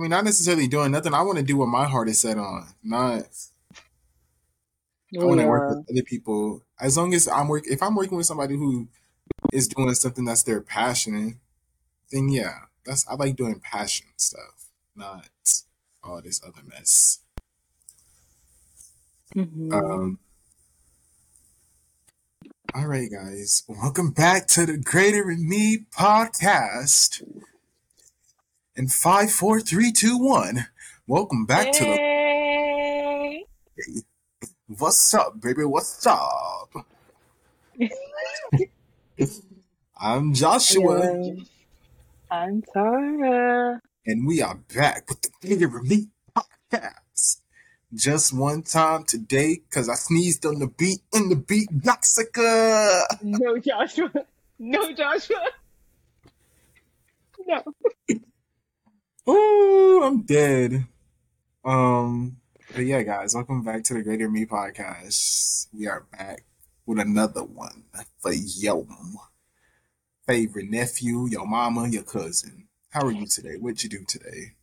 mean, not necessarily doing nothing. I want to do what my heart is set on. Not. I want to work with other people. As long as I'm work, if I'm working with somebody who is doing something that's their passion, then yeah, that's I like doing passion stuff, not all this other mess. Mhm. Um. All right, guys, welcome back to the Greater in Me podcast. In five, four, three, two, one. Welcome back to the Hey. What's up, baby? What's up? I'm Joshua, Yeah. I'm Tara. and we are back with the Greater in Me podcast. Just one time today, cause I sneezed on the beat, and the beat Yoxica. No, Joshua. No, Joshua. No. Ooh, I'm dead. Um, but yeah, guys, welcome back to the Greater Me podcast. We are back with another one for your favorite nephew, your mama, your cousin. How are you today? What'd you do today?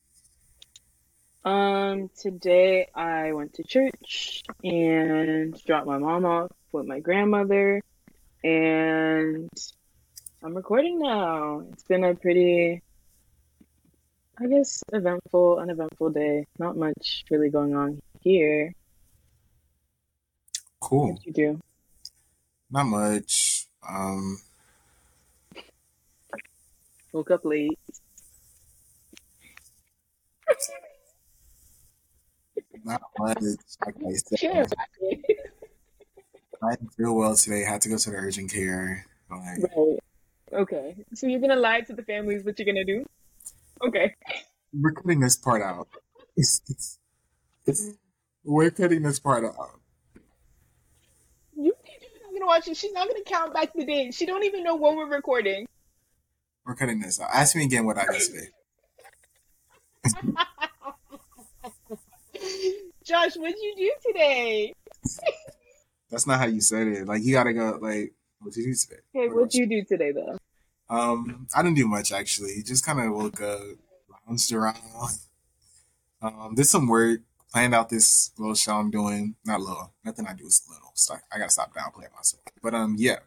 Um, today I went to church and dropped my mom off with my grandmother, and I'm recording now. It's been a pretty, I guess, eventful, uneventful day. Not much really going on here. Cool. What you do? Not much. Um, Woke up late. not much. Like I said, Sure. I didn't feel well today. Had to go to the urgent care. Like, Right. Okay. So you're gonna lie to the families what you're gonna do? Okay. we're cutting this part out. we're cutting this part out. You not gonna watch it. She's not gonna count back the days. She don't even know when we're recording. We're cutting this out. Ask me again what I did today. Josh, what did you do today? That's not how you said it. Like you gotta go. Like what did you do today? Hey, what did you do today though? Um, I didn't do much actually. Just kind of woke up, lounged around. Um, did some work, planned out this little show I'm doing. Not little, nothing I do is little. So I gotta stop downplaying myself. But um, yeah,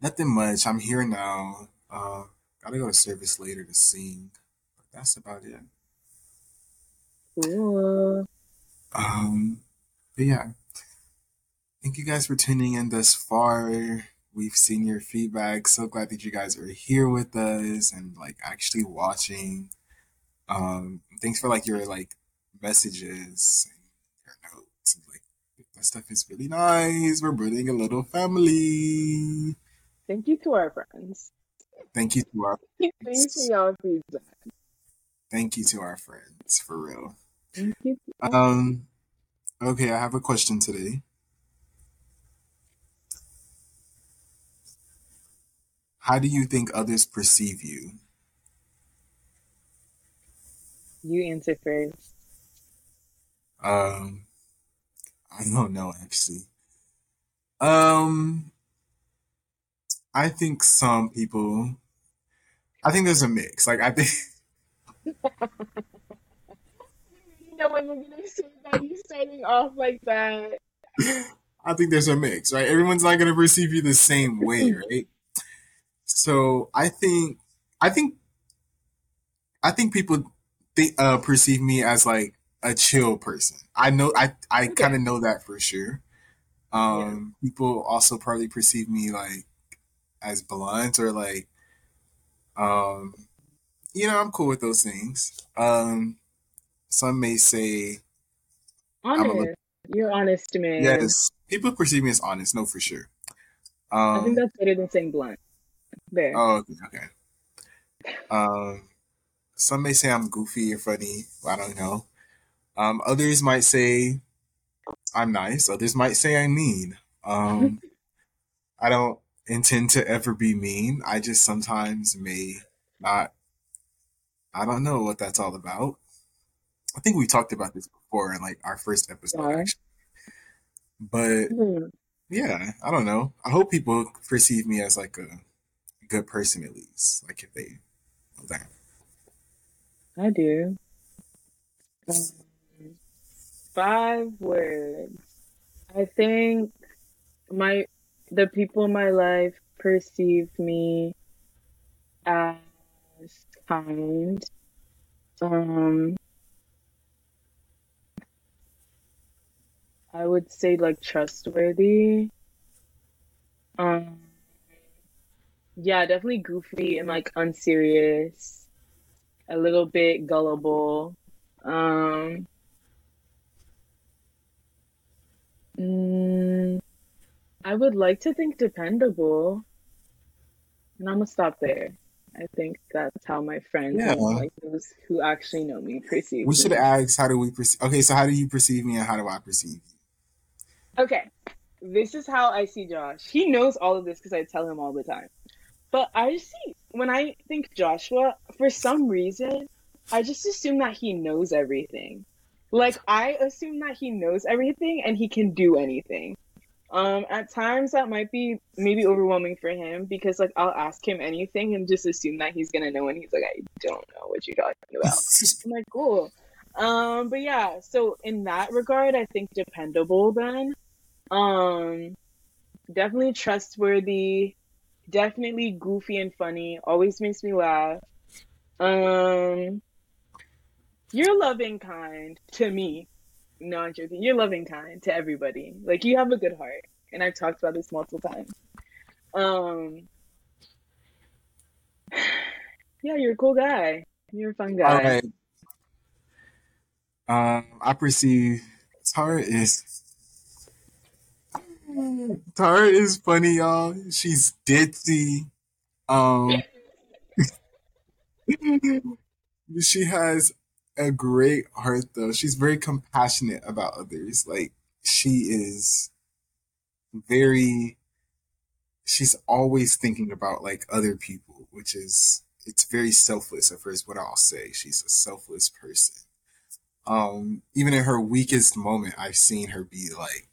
nothing much. I'm here now. Uh, gotta go to service later to sing. But that's about it. Cool. Um, but yeah, thank you guys for tuning in thus far. We've seen your feedback. So glad that you guys are here with us and like actually watching. Um, thanks for like your like messages and your notes. And, like that stuff is really nice. We're building a little family. Thank you to our friends. Thank you to our Thanks for y'all feedback. thank you to our friends for real. Thank you. Um, okay, I have a question today. How do you think others perceive you? You answer first. Um, I don't know actually. Um, I think some people. I think there's a mix. Like I think. You know when you're gonna say that you starting off like that. I think there's a mix, right? Everyone's not gonna perceive you the same way, right? So I think, I think, I think people think uh, perceive me as like a chill person. I know, I I Okay. kind of know that for sure. Um, people also probably perceive me like as blunt or like, um, you know, I'm cool with those things. Um, some may say a Honest. little- You're honest, man. yes. People perceive me as honest, no, for sure. Um, I Um, think that's better than saying blunt. There. Oh, okay, okay. Um, some may say I'm goofy or funny. I don't know. Um, others might say I'm nice. Others might say I'm mean. Um, I don't intend to ever be mean. I just sometimes may not. I don't know what that's all about. I think we talked about this before in like our first episode, Yeah. But Hmm. yeah, I don't know. I hope people perceive me as like a good person at least. Like if they know that. I do. Um, five words. I think my the people in my life perceive me as kind. Um, I would say like trustworthy. Um, yeah, definitely goofy and like unserious, a little bit gullible. Um, mm, I would like to think dependable, and I'm gonna stop there. I think that's how my friends Yeah. and like those who actually know me perceive We should me. ask how do we perceive okay, so how do you perceive me and how do I perceive you? Okay, this is how I see Josh. He knows all of this because I tell him all the time. But I just see when I think Joshua, for some reason, I just assume that he knows everything. Like I assume that he knows everything and he can do anything. Um, at times that might be maybe overwhelming for him because like I'll ask him anything and just assume that he's gonna know and he's like, I don't know what you're talking about. I'm like, cool. Um, but yeah, so in that regard, I think dependable then. Um, definitely trustworthy, definitely goofy and funny, always makes me laugh. Um, you're loving kind to me. No, I'm joking. You're loving kind to everybody. Like you have a good heart. And I've talked about this multiple times. Um, yeah, you're a cool guy. You're a fun guy. right. Um, I perceive Tara is Tara is funny, y'all. She's ditzy. Um, she has a great heart, though. She's very compassionate about others. Like she is very. She's always thinking about like other people, which is it's very selfless. At first, what I'll say, she's a selfless person. Um, even in her weakest moment, I've seen her be like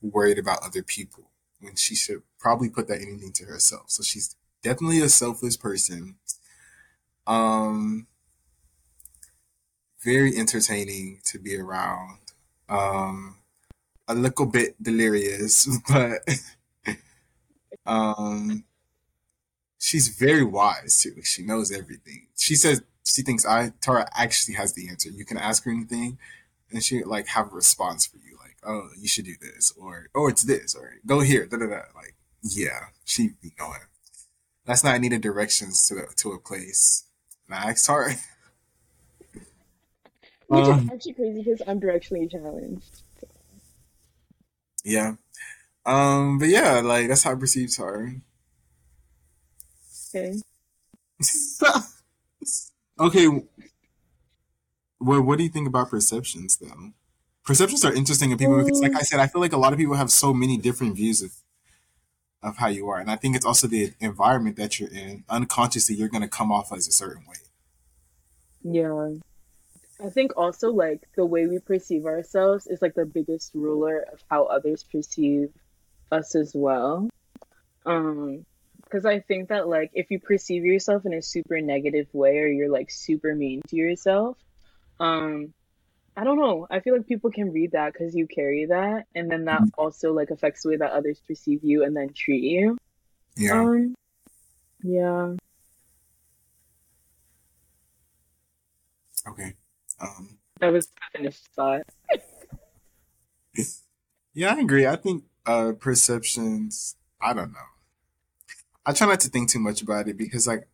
worried about other people when she should probably put that energy to herself. So she's definitely a selfless person. Um, very entertaining to be around. Um, a little bit delirious, but um, she's very wise too. She knows everything. She says she thinks I Tara actually has the answer. You can ask her anything, and she like have a response for you, "Oh, you should do this," or "Oh, it's this," or "Go here." Da da da. Like, yeah, she be knowing. Last night I needed directions to the, to a place, and I asked Tara. Which is Um, actually crazy because I'm directionally challenged. yeah. Um, but yeah, like that's how I perceive Tara. Okay. okay, what what do you think about perceptions though? Perceptions are interesting in people because, like Um, I said, I feel like a lot of people have so many different views of, of how you are, and I think it's also the environment that you're in. Unconsciously, you're gonna come off as a certain way. yeah. I think also like the way we perceive ourselves is like the biggest ruler of how others perceive us as well. Um, because I think that like if you perceive yourself in a super negative way or you're like super mean to yourself, um, I don't know. I feel like people can read that because you carry that, and then that also like affects the way that others perceive you and then treat you. Yeah. Um, yeah. Okay. Um. That was the finished thought. Yeah, I agree. I think uh perceptions. I don't know. I try not to think too much about it because, like,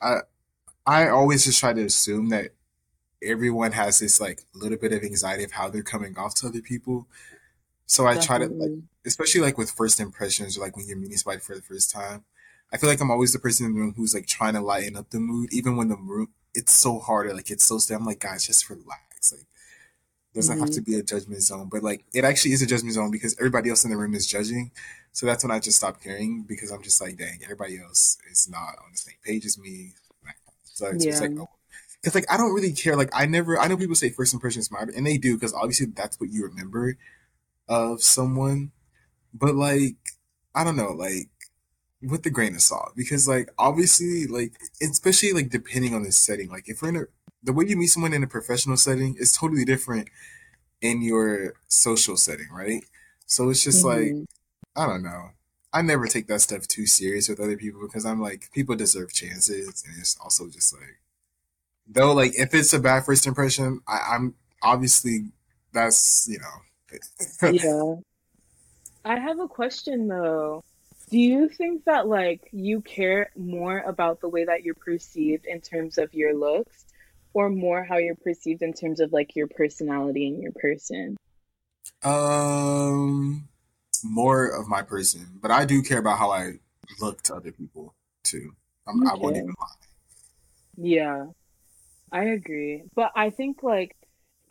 I I always just try to assume that everyone has this like little bit of anxiety of how they're coming off to other people. So I try to like, especially like with first impressions or like when you're meeting somebody for the first time. I feel like I'm always the person in the room who's like trying to lighten up the mood, even when the room it's so hard or like it's so still. I'm like, guys, just relax. Like, doesn't have hmm to be a judgment zone, but like it actually is a judgment zone because everybody else in the room is judging. So that's when I just stop caring because I'm just like, dang, everybody else is not on the same page as me. So it's just Yeah. like, oh, because like I don't really care. Like I never, I know people say first impressions matter, and they do because obviously that's what you remember of someone. But like, I don't know, like with the grain of salt because like obviously like especially like depending on the setting like if we're in a the way you meet someone in a professional setting is totally different in your social setting right so it's just like hmm i don't know i never take that stuff too serious with other people because i'm like people deserve chances and it's also just like though like if it's a bad first impression I, i'm obviously that's you know Yeah. I have a question though. Do you think that like you care more about the way that you're perceived in terms of your looks or more how you're perceived in terms of like your personality and your person? um more of my person, but I do care about how I look to other people too. I'm, I won't even lie. Yeah, I agree. But I think like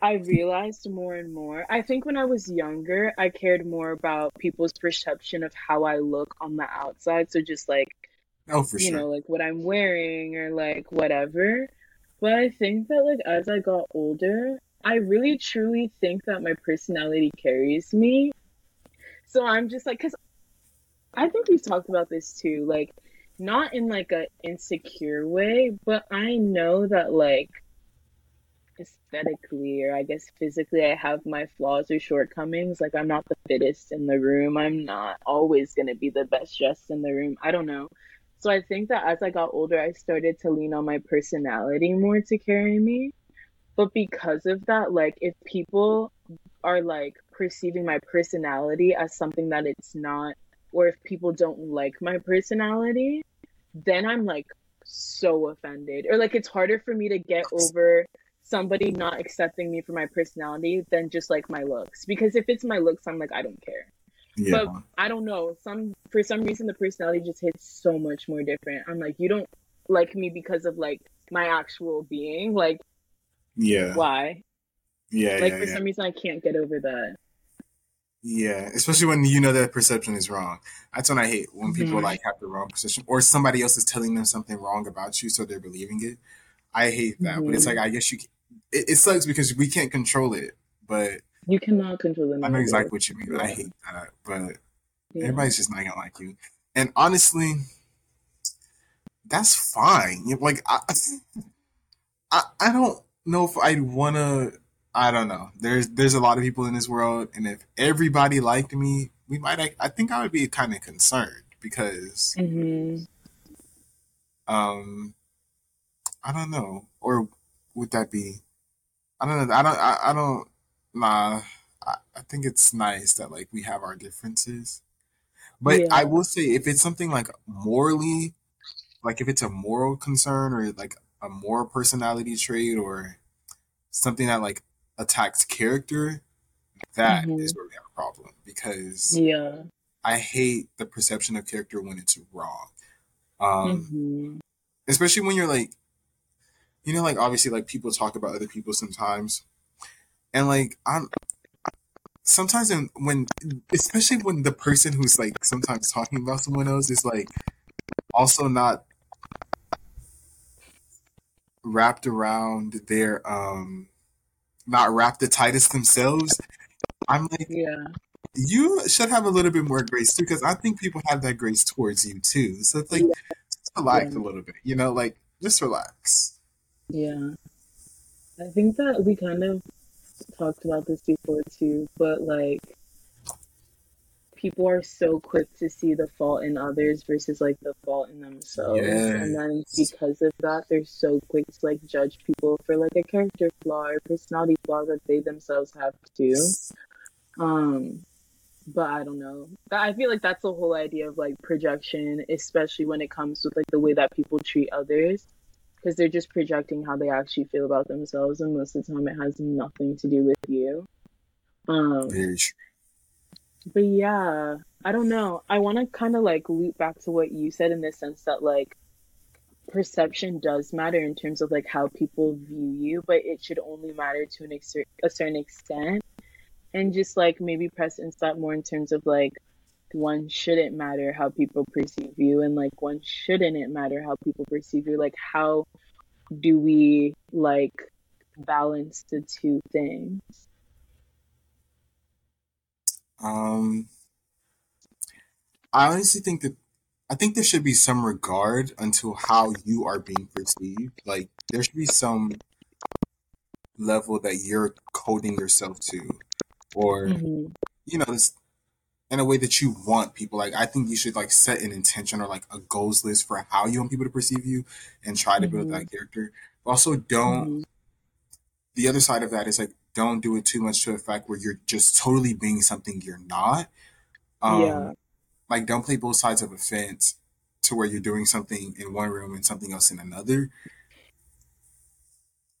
I realized more and more. I think when I was younger, I cared more about people's perception of how I look on the outside. So just like, Oh, for you sure. know, like what I'm wearing or like whatever. But I think that like as I got older, I really truly think that my personality carries me. So I'm just like, because I think we've talked about this too, like not in like a insecure way, but I know that like aesthetically or I guess physically I have my flaws or shortcomings. Like I'm not the fittest in the room. I'm not always gonna be the best dressed in the room. I don't know. So I think that as I got older, I started to lean on my personality more to carry me. But because of that, like if people are like perceiving my personality as something that it's not, or if people don't like my personality, then I'm like so offended. Or like it's harder for me to get over somebody not accepting me for my personality than just like my looks. Because if it's my looks, I'm like, I don't care. Yeah. But I don't know. Some for some reason the personality just hits so much more different. I'm like, you don't like me because of like my actual being. Like, yeah, why? yeah, Like yeah, for yeah, some reason I can't get over that. Yeah. Especially when you know that perception is wrong. That's when I hate when people hmm like have the wrong perception, or somebody else is telling them something wrong about you, so they're believing it. I hate that, but it's like hmm I guess you. It, it sucks because we can't control it, but You cannot control the I know exactly what you mean. but I hate that, but Yeah. everybody's just not gonna like you. And honestly, that's fine. Like I, I, I don't know if I'd wanna. I don't know. There's there's a lot of people in this world, and if everybody liked me, we might. I, I think I would be kind of concerned because hmm um I don't know, or would that be? I don't know. I don't. I, I don't. Nah. I, I think it's nice that like we have our differences, but I will say if it's something like morally like if it's a moral concern or like a moral personality trait or something that like attacks character, that hmm is where we have a problem because Yeah. I hate the perception of character when it's wrong. Um, hmm especially when you're like, you know, like obviously like people talk about other people sometimes, and like I'm sometimes in, when especially when the person who's like sometimes talking about someone else is like also not wrapped around their um not wrapped the tightest themselves, I'm like, Yeah. you should have a little bit more grace too, because I think people have that grace towards you too. So it's like, just relax a little bit, you know, like just relax. Yeah. I think that we kind of talked about this before too, but like people are so quick to see the fault in others versus like the fault in themselves. And then because of that, they're so quick to like judge people for like a character flaw or personality flaw that they themselves have too. Um, but I don't know. I feel like that's the whole idea of like projection, especially when it comes with like the way that people treat others. Because they're just projecting how they actually feel about themselves, and most of the time it has nothing to do with you. Um, Very true. But yeah, I don't know. I want to kind of like loop back to what you said in the sense that like perception does matter in terms of like how people view you, but it should only matter to an ex- a certain extent. And just like maybe press into that more in terms of like one shouldn't matter how people perceive you, and like one shouldn't it matter how people perceive you. Like how do we like balance the two things? Um, I honestly think that I think there should be some regard until how you are being perceived. Like there should be some level that you're coding yourself to, or hmm you know, in a way that you want people. Like I think you should like set an intention or like a goals list for how you want people to perceive you, and try to build hmm that character. But also, don't. hmm The other side of that is like don't do it too much to a fact where you're just totally being something you're not. Um, Yeah. like don't play both sides of a fence to where you're doing something in one room and something else in another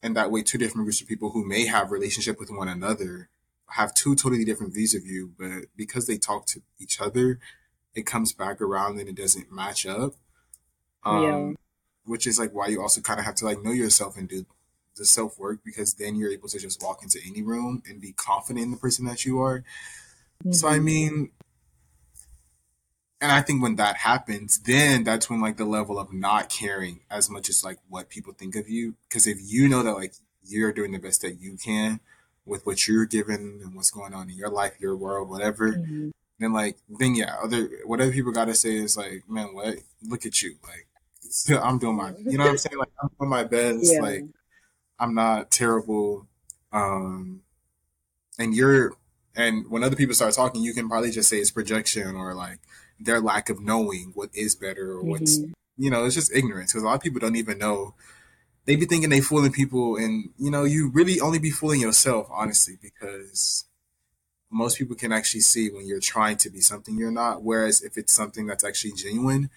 and that way two different groups of people who may have relationship with one another have two totally different views of you but because they talk to each other it comes back around and it doesn't match up Yeah. um which is like why you also kind of have to like know yourself and do the self work because then you're able to just walk into any room and be confident in the person that you are so i hmm mean and I think when that happens, then that's when like the level of not caring as much as like what people think of you. Because if you know that like you're doing the best that you can with what you're given and what's going on in your life, your world, whatever, hmm then like then yeah, other whatever people gotta say is like, man, what? Look at you, like I'm doing my, you know what I'm saying? Like I'm doing my best. Yeah. Like I'm not terrible. Um, and you're and when other people start talking you can probably just say it's projection or like their lack of knowing what is better or what's hmm you know it's just ignorance because a lot of people don't even know they be thinking they fooling people and you know you really only be fooling yourself honestly because most people can actually see when you're trying to be something you're not whereas if it's something that's actually genuine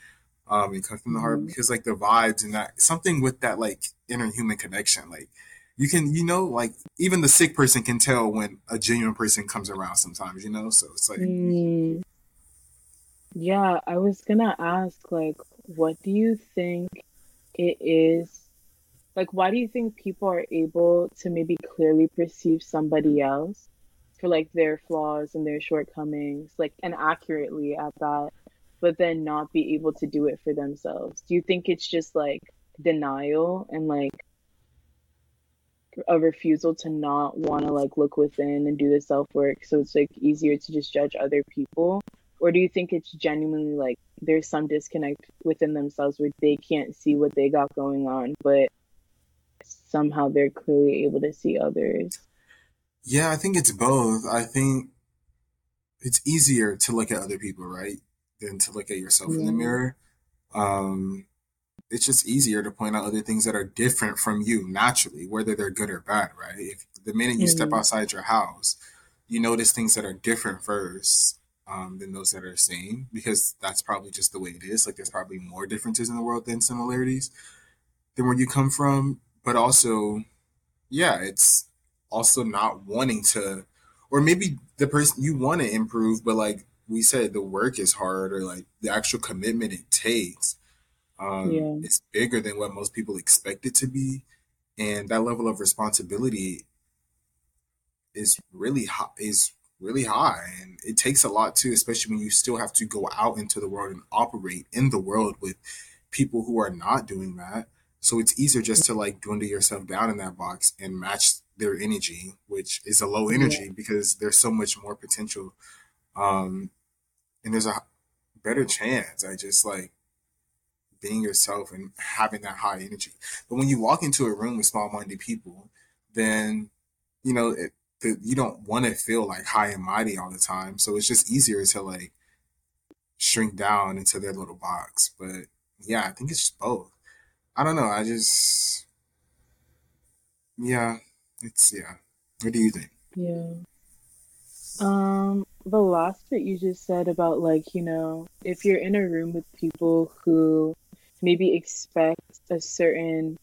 um it comes from the heart hmm because like the vibes and that something with that like inner human connection like you can you know like even the sick person can tell when a genuine person comes around sometimes you know? So it's like Mm, yeah, I was gonna ask, like, what do you think it is? Like, why do you think people are able to maybe clearly perceive somebody else for like their flaws and their shortcomings, like, and accurately at that, but then not be able to do it for themselves? Do you think it's just like denial and like a refusal to not want to like look within and do the self work so it's like easier to just judge other people? Or do you think it's genuinely like there's some disconnect within themselves where they can't see what they got going on but somehow they're clearly able to see others? Yeah i think it's both. I think it's easier to look at other people right than to look at yourself in the mirror um it's just easier to point out other things that are different from you naturally, whether they're good or bad, right? If the minute you step mm-hmm. outside your house, you notice things that are different first um, than those that are same, because that's probably just the way it is. Like there's probably more differences in the world than similarities than where you come from. But also, yeah, it's also not wanting to, or maybe the person you want to improve, but like we said, the work is hard, or like the actual commitment it takes um, yeah is bigger than what most people expect it to be, and that level of responsibility is really high, is really high, and it takes a lot too, especially when you still have to go out into the world and operate in the world with people who are not doing that. So it's easier just to like dwindle yourself down in that box and match their energy, which is a low yeah energy because there's so much more potential. Um, and there's a better chance. I just like being yourself and having that high energy. But when you walk into a room with small-minded people, then you know it, the, you don't want to feel like high and mighty all the time. So it's just easier to like shrink down into their little box. But yeah, I think it's just both. I don't know. I just yeah, it's yeah. What do you think? yeah um the last bit you just said about like you know if you're in a room with people who maybe expect a certain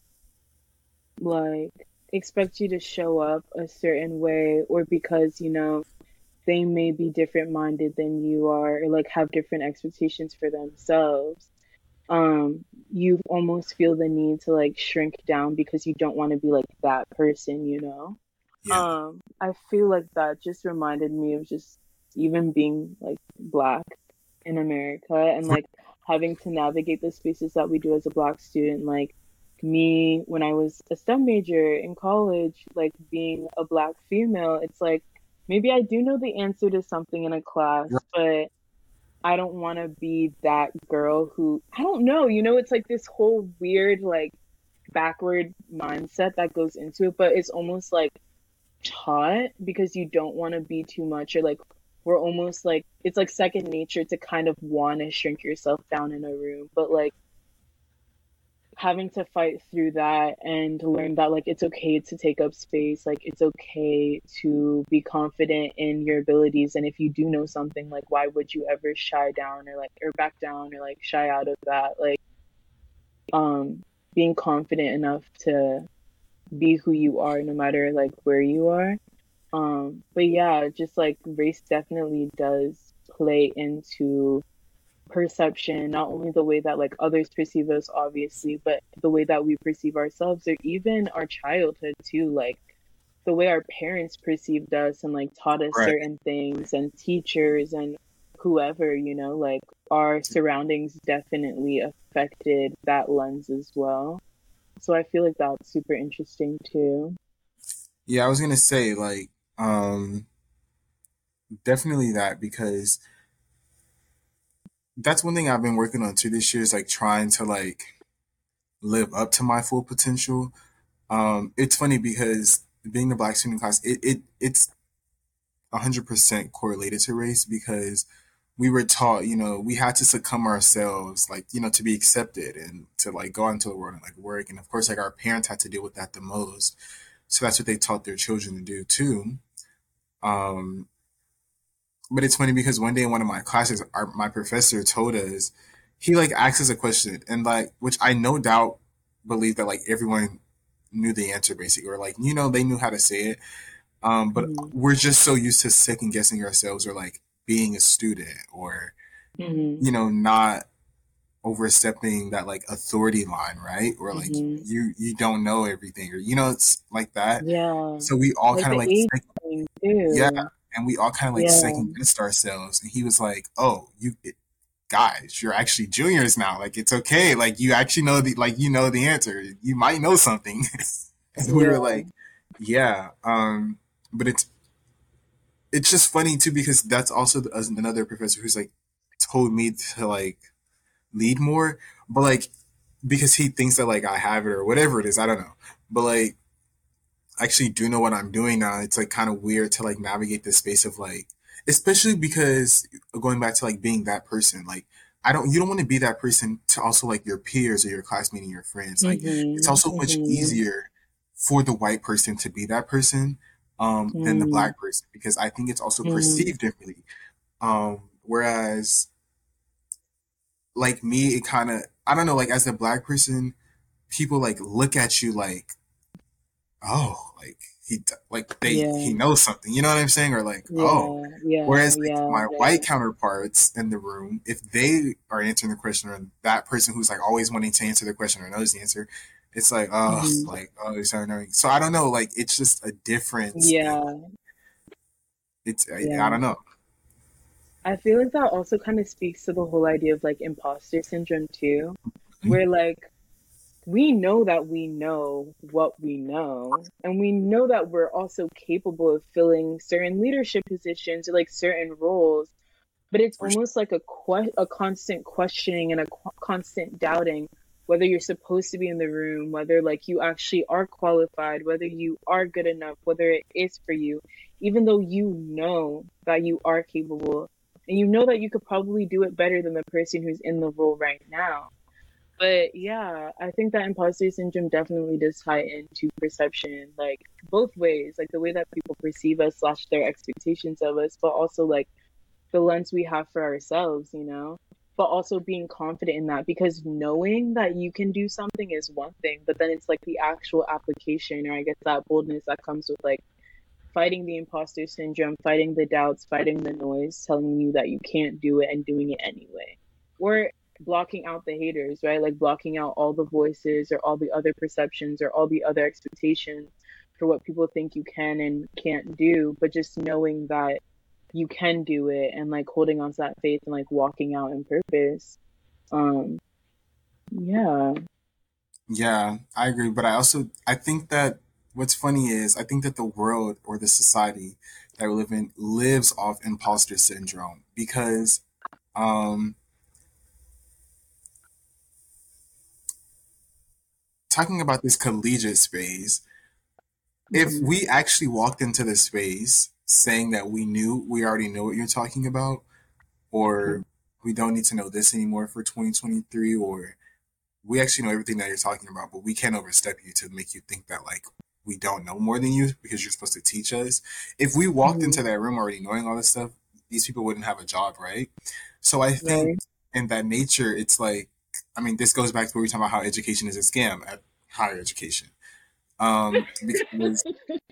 like expect you to show up a certain way or because you know they may be different minded than you are or like have different expectations for themselves um you almost feel the need to like shrink down because you don't want to be like that person you know? Yeah, um i feel like that just reminded me of just even being like black in america and like having to navigate the spaces that we do as a black student like me when I was a STEM major in college, like being a black female, it's like maybe I do know the answer to something in a class, but I don't want to be that girl who I don't know, you know, it's like this whole weird like backward mindset that goes into it, but it's almost like taught because you don't want to be too much or like we're almost like it's like second nature to kind of want to shrink yourself down in a room, but like having to fight through that and learn that like it's okay to take up space like it's okay to be confident in your abilities and if you do know something like why would you ever shy down or like or back down or like shy out of that? Like um being confident enough to be who you are no matter like where you are um but yeah just like race definitely does play into perception, not only the way that like others perceive us, obviously, but the way that we perceive ourselves, or even our childhood too. Like the way our parents perceived us and like taught us right. certain things, and teachers and whoever, you know, like our surroundings definitely affected that lens as well. So I feel like that's super interesting too. Yeah, I was gonna say like um definitely that because that's one thing I've been working on too this year is like trying to like live up to my full potential. Um, it's funny because being the black student class, it, it it's hundred percent correlated to race because we were taught, you know, we had to succumb ourselves, like, you know, to be accepted and to like go into the world and like work. And of course, like our parents had to deal with that the most. So that's what they taught their children to do too. Um, but it's funny because one day in one of my classes, our, my professor told us he like asked us a question and like which I no doubt believe that like everyone knew the answer basically or like you know they knew how to say it. Um, but mm-hmm. we're just so used to second guessing ourselves or like being a student or mm-hmm. you know not overstepping that like authority line right or like mm-hmm. you you don't know everything or you know it's like that yeah so we all like kind of like yeah and we all kind of like yeah. second guessed ourselves. And he was like, "Oh, you guys, you're actually juniors now. Like it's okay. Like you actually know the like you know the answer. You might know something." and yeah. we were like, "Yeah." Um, but it's it's just funny too because that's also another professor who's like told me to like lead more, but like because he thinks that like I have it or whatever it is. I don't know, but like actually do know what I'm doing now, it's like kind of weird to like navigate the space of like, especially because going back to like being that person, like I don't, you don't want to be that person to also like your peers or your classmates and your friends. Like mm-hmm, it's also mm-hmm. much easier for the white person to be that person um, mm. than the black mm. person because I think it's also mm. perceived differently. Um, whereas like me, it kind of, I don't know, like as a black person, people like look at you like, oh, like he like they yeah. he knows something. You know what I'm saying? Or like, yeah, oh. Yeah, Whereas like, my white counterparts in the room, if they are answering the question or that person who's like always wanting to answer the question or knows the answer, it's like, oh, mm-hmm. like, oh, sorry, no. So I don't know, like it's just a difference. Yeah. It's I, I don't know. I feel like that also kind of speaks to the whole idea of like imposter syndrome too, mm-hmm. where like we know that we know what we know and we know that we're also capable of filling certain leadership positions or like certain roles but it's almost like a que- a constant questioning and a qu- constant doubting whether you're supposed to be in the room whether like you actually are qualified whether you are good enough whether it is for you even though you know that you are capable and you know that you could probably do it better than the person who's in the role right now but yeah, I think that imposter syndrome definitely does tie into perception, like both ways, like the way that people perceive us slash their expectations of us, but also like the lens we have for ourselves, you know. But also being confident in that because knowing that you can do something is one thing, but then it's like the actual application, or I guess that boldness that comes with like fighting the imposter syndrome, fighting the doubts, fighting the noise, telling you that you can't do it and doing it anyway. Or blocking out the haters, right? Like blocking out all the voices or all the other perceptions or all the other expectations for what people think you can and can't do, but just knowing that you can do it and like holding on to that faith and like walking out in purpose. Um yeah. Yeah, I agree, but I also I think that what's funny is I think that the world or the society that we live in lives off imposter syndrome because Um, talking about this collegiate space, if hmm we actually walked into the space saying that we knew we already know what you're talking about, or we don't need to know this anymore for 2023, or we actually know everything that you're talking about, but we can't overstep you to make you think that like we don't know more than you because you're supposed to teach us. If we walked hmm into that room already knowing all this stuff, these people wouldn't have a job, right? So I think Right. in that nature, it's like, I mean, this goes back to what we were talking about how education is a scam at higher education. Um, because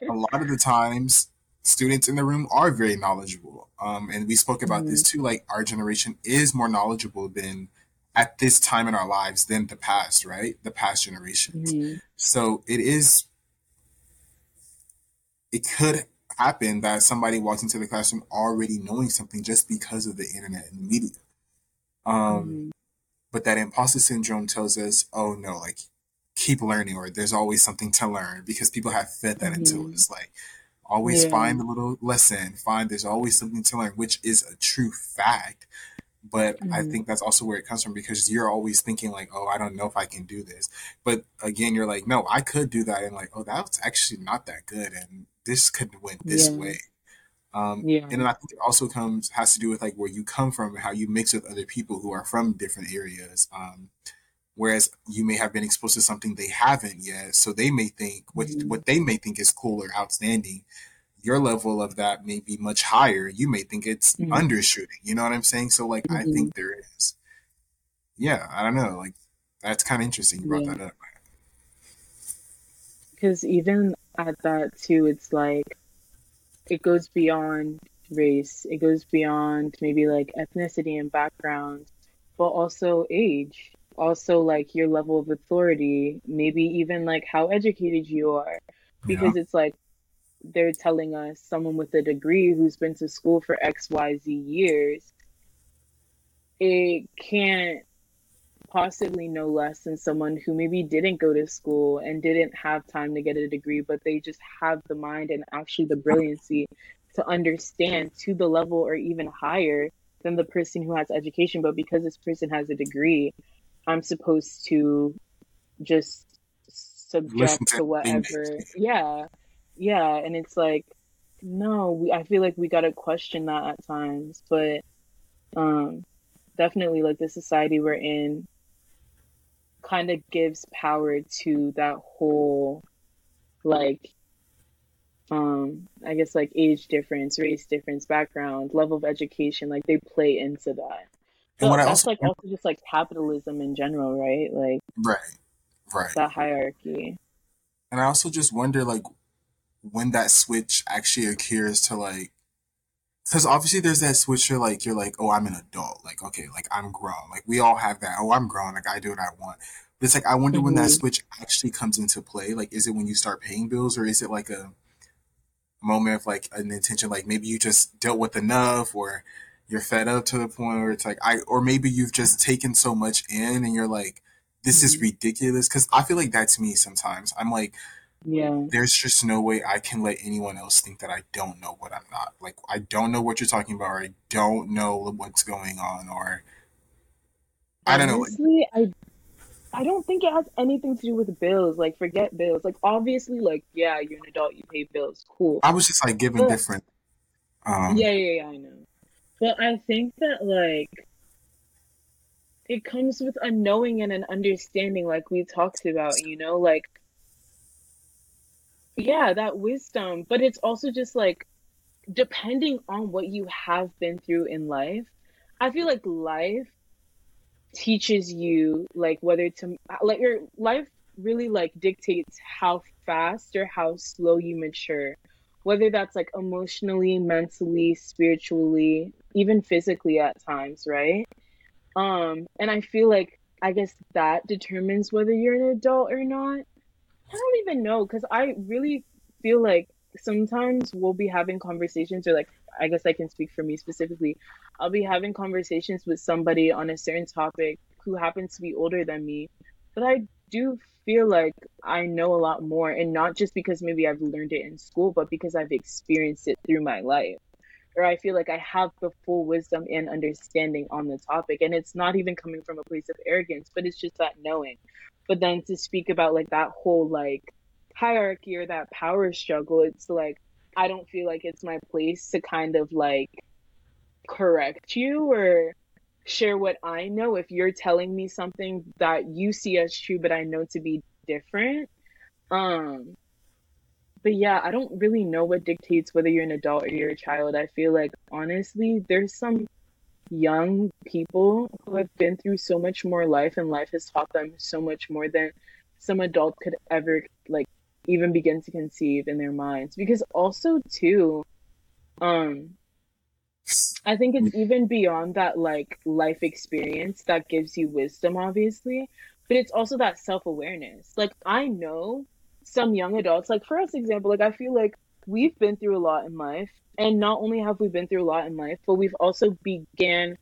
a lot of the times students in the room are very knowledgeable. Um, and we spoke about this hmm too. Like our generation is more knowledgeable than at this time in our lives than the past, right? The past generations. hmm So it is, it could happen that somebody walks into the classroom already knowing something just because of the internet and the media. Um, hmm but that imposter syndrome tells us, oh no, like keep learning or there's always something to learn because people have fed that into hmm us. Like always Yeah. find a little lesson, find there's always something to learn, which is a true fact. But I hmm think that's also where it comes from because you're always thinking like, oh, I don't know if I can do this. But again, you're like, no, I could do that. And like, oh, that was actually not that good. And this could went this Yeah. way. Um, and then I think it also comes has to do with like where you come from and how you mix with other people who are from different areas. Um, whereas you may have been exposed to something they haven't yet, so they may think what hmm what they may think is cool or outstanding. Your level of that may be much higher. You may think it's hmm undershooting. You know what I'm saying? So like I hmm think there is. Yeah, I don't know. Like that's kind of interesting. You brought Yeah. that up. Because even at that too, it's like it goes beyond race. It goes beyond maybe like ethnicity and background, but also age. Also like your level of authority, maybe even like how educated you are. Yeah. Because it's like they're telling us someone with a degree who's been to school for XYZ years, it can't possibly no less than someone who maybe didn't go to school and didn't have time to get a degree, but they just have the mind and actually the brilliancy to understand to the level or even higher than the person who has education. But because this person has a degree, I'm supposed to just subject to to whatever. Yeah. Yeah. And it's like, no, we, I feel like we got to question that at times. But um, definitely, like the society we're in kind of gives power to that whole like um I guess like age difference, race difference, background, level of education, like they play into that. and what But I that's also like also just like capitalism in general, right? Like right, right, that hierarchy. and I also just wonder like when that switch actually occurs to like because obviously there's that switch where like you're like oh i'm an adult. Like okay like i'm grown. Like we all have that oh i'm grown. Like i do what i want. But it's like i wonder when that hmm switch actually comes into play. Like is it when you start paying bills or is it like a moment of like an intention like maybe you just dealt with enough or you're fed up to the point where it's like i or maybe you've just taken so much in and you're like this is hmm ridiculous. Because i feel like that's me sometimes. I'm like Yeah. there's just no way I can let anyone else think that I don't know what I'm not. Like, I don't know what you're talking about, or I don't know what's going on, or I don't know. Honestly, I I don't think it has anything to do with bills. Like forget bills. Like obviously like yeah, you're an adult, you pay bills. Cool. I was just like giving But different. Um, yeah, yeah, yeah, I know. But I think that like it comes with a knowing and an understanding like we talked about, you know, like yeah, that wisdom, but it's also just like depending on what you have been through in life. I feel like life teaches you like whether to like your life really like dictates how fast or how slow you mature. Whether that's like emotionally, mentally, spiritually, even physically at times, right? Um, and I feel like I guess that determines whether you're an adult or not. I don't even know because I really feel like sometimes we'll be having conversations, or like, I guess I can speak for me specifically. I'll be having conversations with somebody on a certain topic who happens to be older than me, but I do feel like I know a lot more, and not just because maybe I've learned it in school, but because I've experienced it through my life or I feel like I have the full wisdom and understanding on the topic. And it's not even coming from a place of arrogance, but it's just that knowing. But then to speak about like that whole like hierarchy or that power struggle, it's like I don't feel like it's my place to kind of like correct you or share what I know if you're telling me something that you see as true but I know to be different. Um but yeah, I don't really know what dictates whether you're an adult or you're a child. I feel like honestly, there's some young people who have been through so much more life and life has taught them so much more than some adult could ever like even begin to conceive in their minds because also too um I think it's even beyond that like life experience that gives you wisdom, obviously, but it's also that self awareness. Like I know some young adults, like for us example, like I feel like we've been through a lot in life, and not only have we been through a lot in life, but we've also began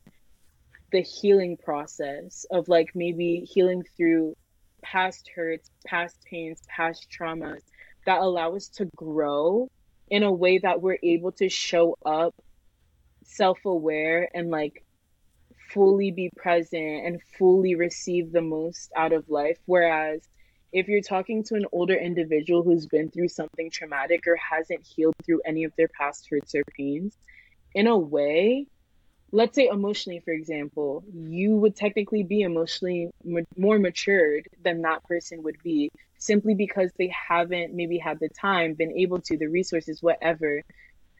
the healing process of like maybe healing through past hurts, past pains, past traumas that allow us to grow in a way that we're able to show up self-aware and like fully be present and fully receive the most out of life. Whereas if you're talking to an older individual who's been through something traumatic or hasn't healed through any of their past hurts or pains in a way let's say emotionally for example you would technically be emotionally m- more matured than that person would be simply because they haven't maybe had the time been able to the resources whatever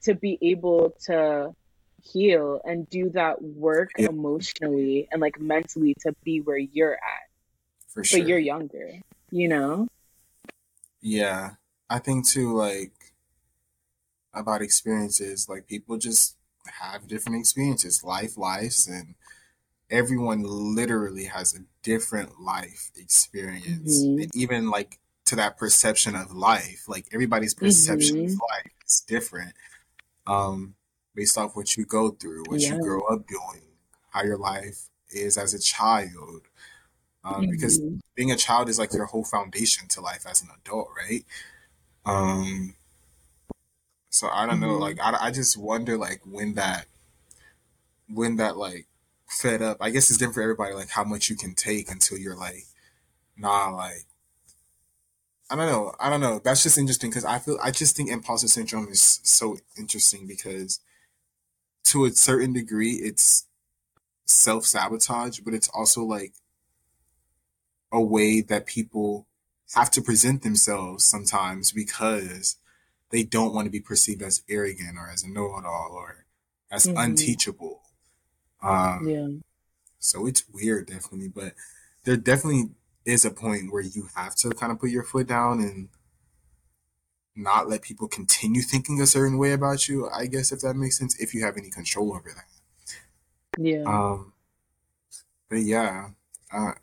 to be able to heal and do that work yeah. emotionally and like mentally to be where you're at. For sure. But you're younger, you know? Yeah. I think too, like, about experiences, like, people just have different experiences, life, lives, and everyone literally has a different life experience. Mm-hmm. And even, like, to that perception of life, like, everybody's perception mm-hmm. of life is different. Um, based off what you go through, what yeah. you grow up doing, how your life is as a child. Um, mm-hmm. Because being a child is like your whole foundation to life as an adult, right? Um, so I don't mm-hmm. know, like I, I just wonder like when that, when that like fed up. I guess it's different for everybody, like how much you can take until you're like, nah, like I don't know. I don't know. That's just interesting because I feel I just think imposter syndrome is so interesting because to a certain degree, it's self sabotage, but it's also like a way that people have to present themselves sometimes because they don't want to be perceived as arrogant or as a know it all or as mm-hmm. unteachable. Um, yeah. So it's weird, definitely, but there definitely is a point where you have to kind of put your foot down and not let people continue thinking a certain way about you. I guess if that makes sense, if you have any control over that. Yeah. Um. But yeah. Uh.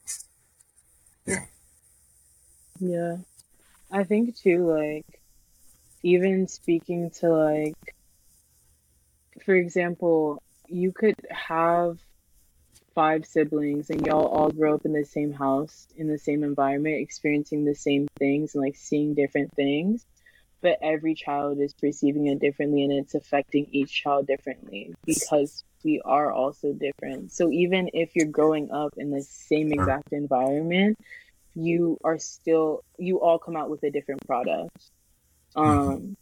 Yeah. Yeah. I think too, like, even speaking to like, for example, you could have five siblings and y'all all grow up in the same house in the same environment experiencing the same things and like seeing different things but every child is perceiving it differently and it's affecting each child differently because we are also different. So even if you're growing up in the same exact environment, you are still you all come out with a different product. Mm-hmm. Um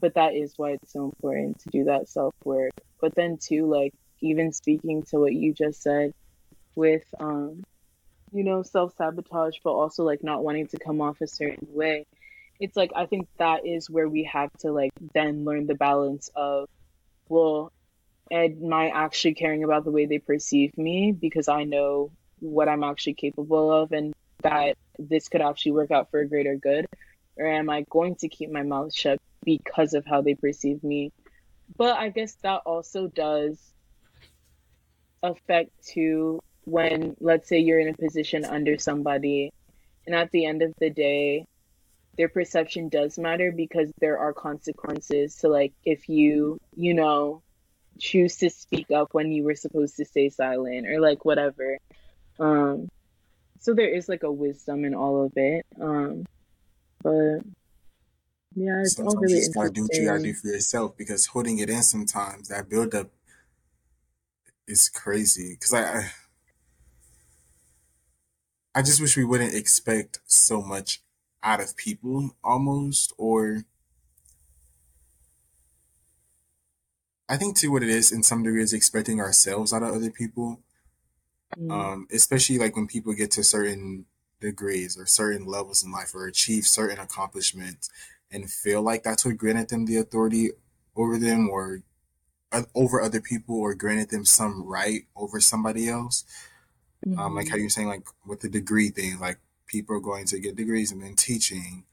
but that is why it's so important to do that self work. But then too, like even speaking to what you just said with um you know, self sabotage but also like not wanting to come off a certain way it's like I think that is where we have to like then learn the balance of well am I actually caring about the way they perceive me because I know what I'm actually capable of and that this could actually work out for a greater good? Or am I going to keep my mouth shut because of how they perceive me? But I guess that also does affect too when let's say you're in a position under somebody and at the end of the day their perception does matter because there are consequences. So like if you you know choose to speak up when you were supposed to stay silent or like whatever. Um so there is like a wisdom in all of it. Um but Yeah, it's all Sometimes you really just gotta do what you gotta do for yourself because holding it in sometimes that buildup is crazy. Because I, I I just wish we wouldn't expect so much out of people almost or I think too what it is in some degree is expecting ourselves out of other people. Mm, Um, especially like when people get to certain degrees or certain levels in life or achieve certain accomplishments and feel like that's what granted them the authority over them or uh, over other people or granted them some right over somebody else. Um, like how mhm, you're saying, like with the degree thing, like people are going to get degrees and then teaching.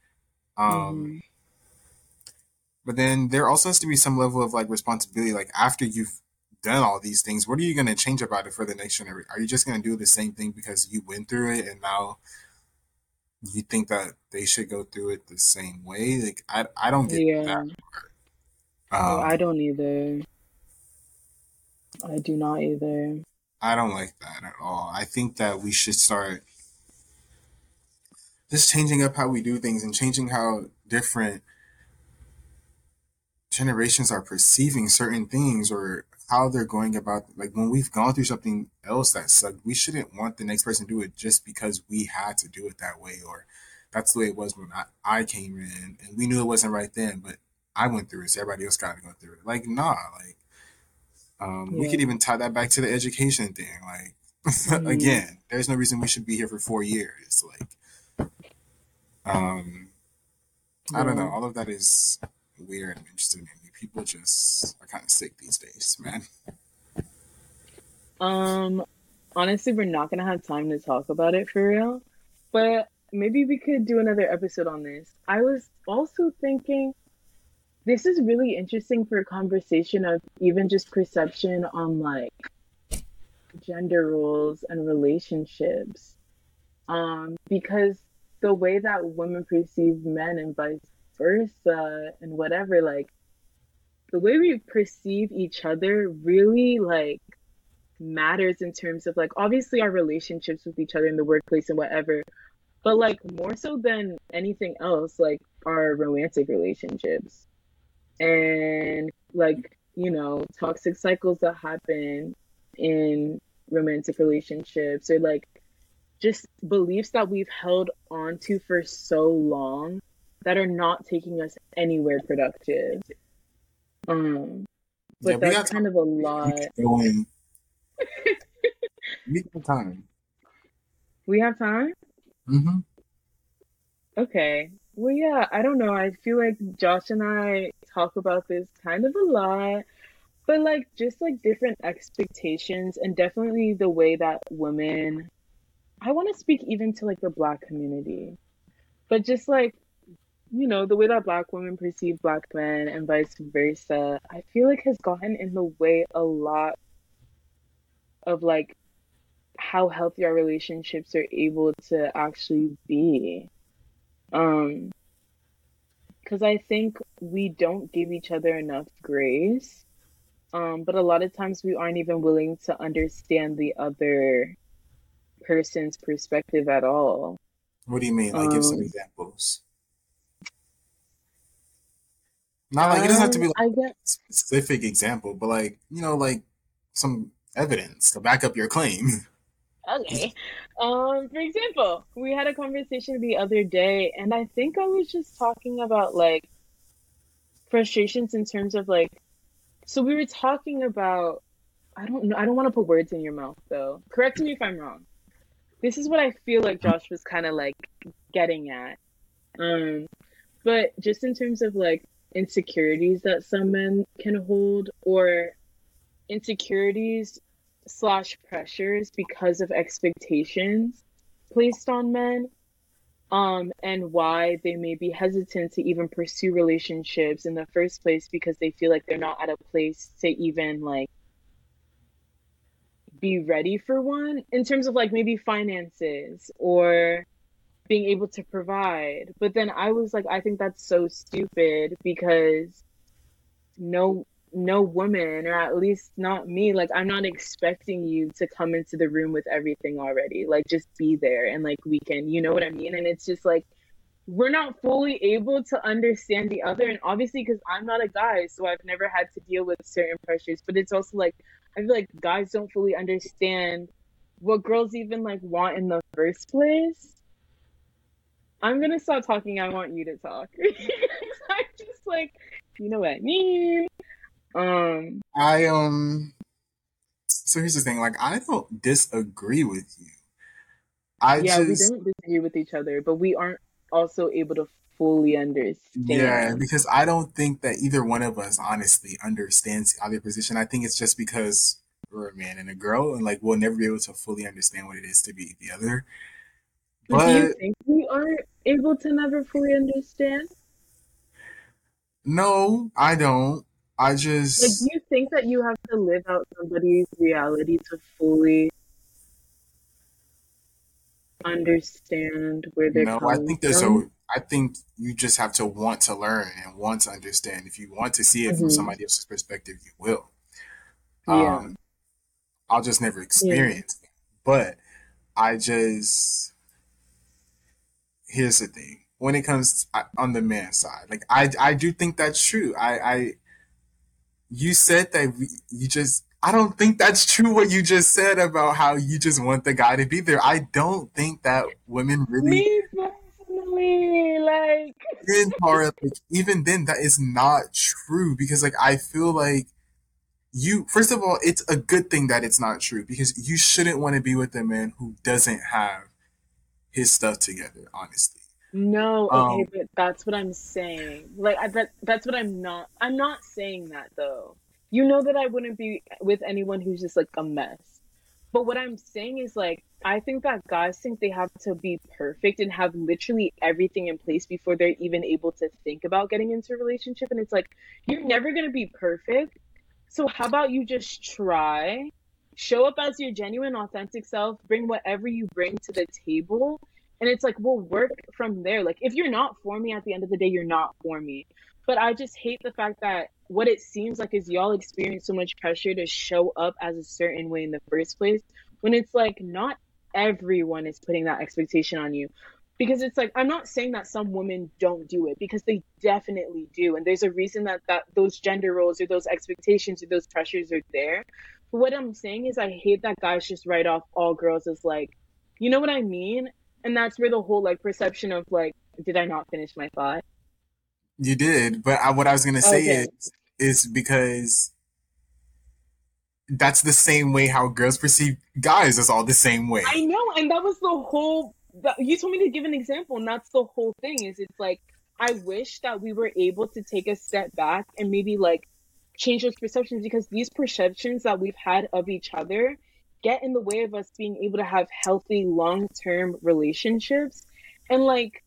Um, mhm. but then there also has to be some level of like responsibility. Like after you've done all these things, what are you going to change about it for the next generation? Are you just going to do the same thing because you went through it and now you think that they should go through it the same way? Like I, I don't get that. Yeah. Oh, Um, I don't either. I do not either. I don't like that at all. I think that we should start just changing up how we do things and changing how different generations are perceiving certain things or how they're going about like when we've gone through something else that sucked we shouldn't want the next person to do it just because we had to do it that way or that's the way it was when i, I came in and we knew it wasn't right then but i went through it so everybody else got to go through it like nah like um, we could even tie that back to the education thing like Mhm. again there's no reason we should be here for four years like um I don't know. All of that is weird and interesting to me. People just are kind of sick these days, man. Um, honestly, we're not gonna have time to talk about it for real, but maybe we could do another episode on this. I was also thinking this is really interesting for a conversation of even just perception on like gender roles and relationships. Um, because the way that women perceive men and vice versa and whatever, like the way we perceive each other really like matters in terms of like obviously our relationships with each other in the workplace and whatever, but like more so than anything else, like our romantic relationships. And like, you know, toxic cycles that happen in romantic relationships or like just beliefs that we've held on to for so long that are not taking us anywhere productive. Um, Yeah, but we that's kind of a lot. going. We have time. We have time? hmm Okay. Well, yeah, I don't know. I feel like Josh and I talk about this kind of a lot, but like just like different expectations and definitely the way that women, I want to speak even to like the black community, but just like, you know, the way that black women perceive black men and vice versa, I feel like has gotten in the way a lot of like how healthy our relationships are able to actually be. Um, because I think we don't give each other enough grace. Um, but a lot of times we aren't even willing to understand the other person's perspective at all. What do you mean? Like, give some Um, examples. Not like it doesn't have to um, be like I get a specific example, but like you know, like some evidence to back up your claim. okay. Um, for example, we had a conversation the other day, and I think I was just talking about like frustrations in terms of like, so we were talking about, I don't know, I don't want to put words in your mouth though. Correct me if I'm wrong. This is what I feel like Josh was kind of like getting at. Um, but just in terms of like insecurities that some men can hold or insecurities slash pressures because of expectations placed on men, um, and why they may be hesitant to even pursue relationships in the first place because they feel like they're not at a place to even like be ready for one in terms of like maybe finances or being able to provide. But then I was like, I think that's so stupid because no no woman or at least not me like i'm not expecting you to come into the room with everything already like just be there and like we can you know what i mean and it's just like we're not fully able to understand the other and obviously because i'm not a guy so i've never had to deal with certain pressures but it's also like i feel like guys don't fully understand what girls even like want in the first place. I'm gonna stop talking i want you to talk. I'm just like you know what i mean? Um i um so here's the thing like i don't disagree with you. I yeah, just, we don't disagree with each other, but we aren't also able to fully understand. Yeah, because I don't think that either one of us honestly understands the other position. I think it's just because we're a man and a girl, and like we'll never be able to fully understand what it is to be the other. But do you think we aren't able to never fully understand? No, I don't. I just like. Do you think that you have to live out somebody's reality to fully understand where they're no, coming I think there's from. a I think you just have to want to learn and want to understand. If you want to see it mm-hmm. from somebody else's perspective, you will. Yeah. Um, I'll just never experience yeah. it. But I just here's the thing. When it comes to, on the man side, like I I do think that's true. I I you said that we, you just I don't think that's true what you just said about how you just want the guy to be there. I don't think that women really Me personally, like like, even then that is not true because like I feel like you first of all, it's a good thing that it's not true because you shouldn't want to be with a man who doesn't have his stuff together, honestly. No, okay, um, but that's what I'm saying. Like I, that, that's what I'm not. I'm not saying that though you know that I wouldn't be with anyone who's just like a mess. But what I'm saying is like I think that guys think they have to be perfect and have literally everything in place before they're even able to think about getting into a relationship and it's like you're never going to be perfect. So how about you just try, show up as your genuine authentic self, bring whatever you bring to the table and it's like we'll work from there. Like if you're not for me at the end of the day, you're not for me. But I just hate the fact that what it seems like is y'all experience so much pressure to show up as a certain way in the first place when it's like not everyone is putting that expectation on you. Because it's like i'm not saying that some women don't do it because they definitely do. And there's a reason that that those gender roles or those expectations or those pressures are there. But what i'm saying is i hate that guys just write off all girls as like you know what i mean? And that's where the whole like perception of like did i not finish my thought? You did, but I, what I was gonna say okay. is is because that's the same way how girls perceive guys is all the same way. I know, and that was the whole. You told me to give an example, and that's the whole thing. Is it's like I wish that we were able to take a step back and maybe like change those perceptions because these perceptions that we've had of each other get in the way of us being able to have healthy long term relationships and like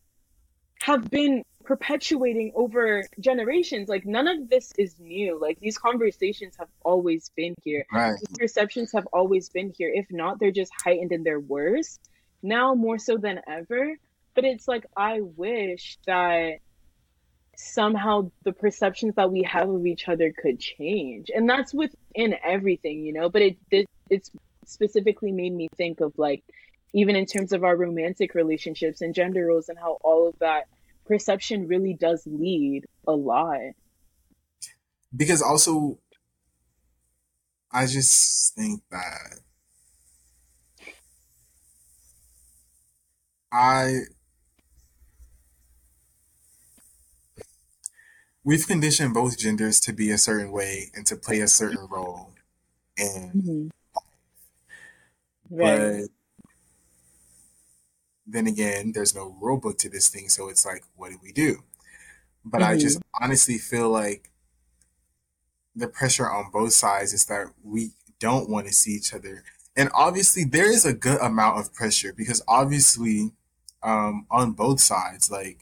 have been perpetuating over generations. Like none of this is new. Like these conversations have always been here. Right. These perceptions have always been here. If not, they're just heightened and they're worse Now more so than ever. But it's like I wish that somehow the perceptions that we have of each other could change. And that's within everything, you know. But it, it it's specifically made me think of like even in terms of our romantic relationships and gender roles and how all of that perception really does lead a lot. Because also, I just think that I we've conditioned both genders to be a certain way and to play a certain role and mm-hmm. Right. But then again, there's no rule book to this thing, so it's like, what do we do? But mm-hmm. I just honestly feel like the pressure on both sides is that we don't want to see each other. And obviously, there is a good amount of pressure because obviously, um, on both sides, like,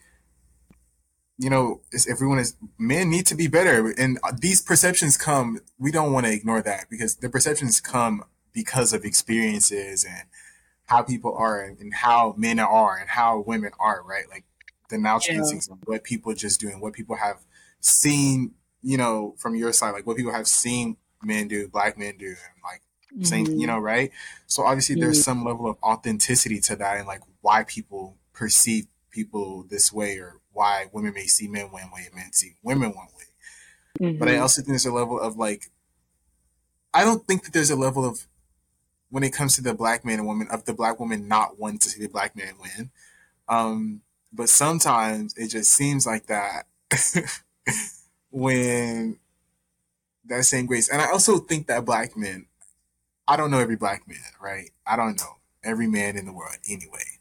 you know, everyone is men need to be better, and these perceptions come. We don't want to ignore that because the perceptions come because of experiences and how people are and, how men are and how women are, right? Like the natural yeah. what people just doing, what people have seen, you know, from your side, like what people have seen men do, black men do, and like mm-hmm. saying, you know, right? So obviously mm-hmm. there's some level of authenticity to that and like why people perceive people this way or why women may see men one way and men see women one way. Mm-hmm. But I mm-hmm. also think there's a level of like, I don't think that there's a level of when it comes to the black man and woman of the black woman not wanting to see the black man win. Um, but sometimes it just seems like that when that same grace. And I also think that black men, I don't know every black man, right? I don't know every man in the world anyway.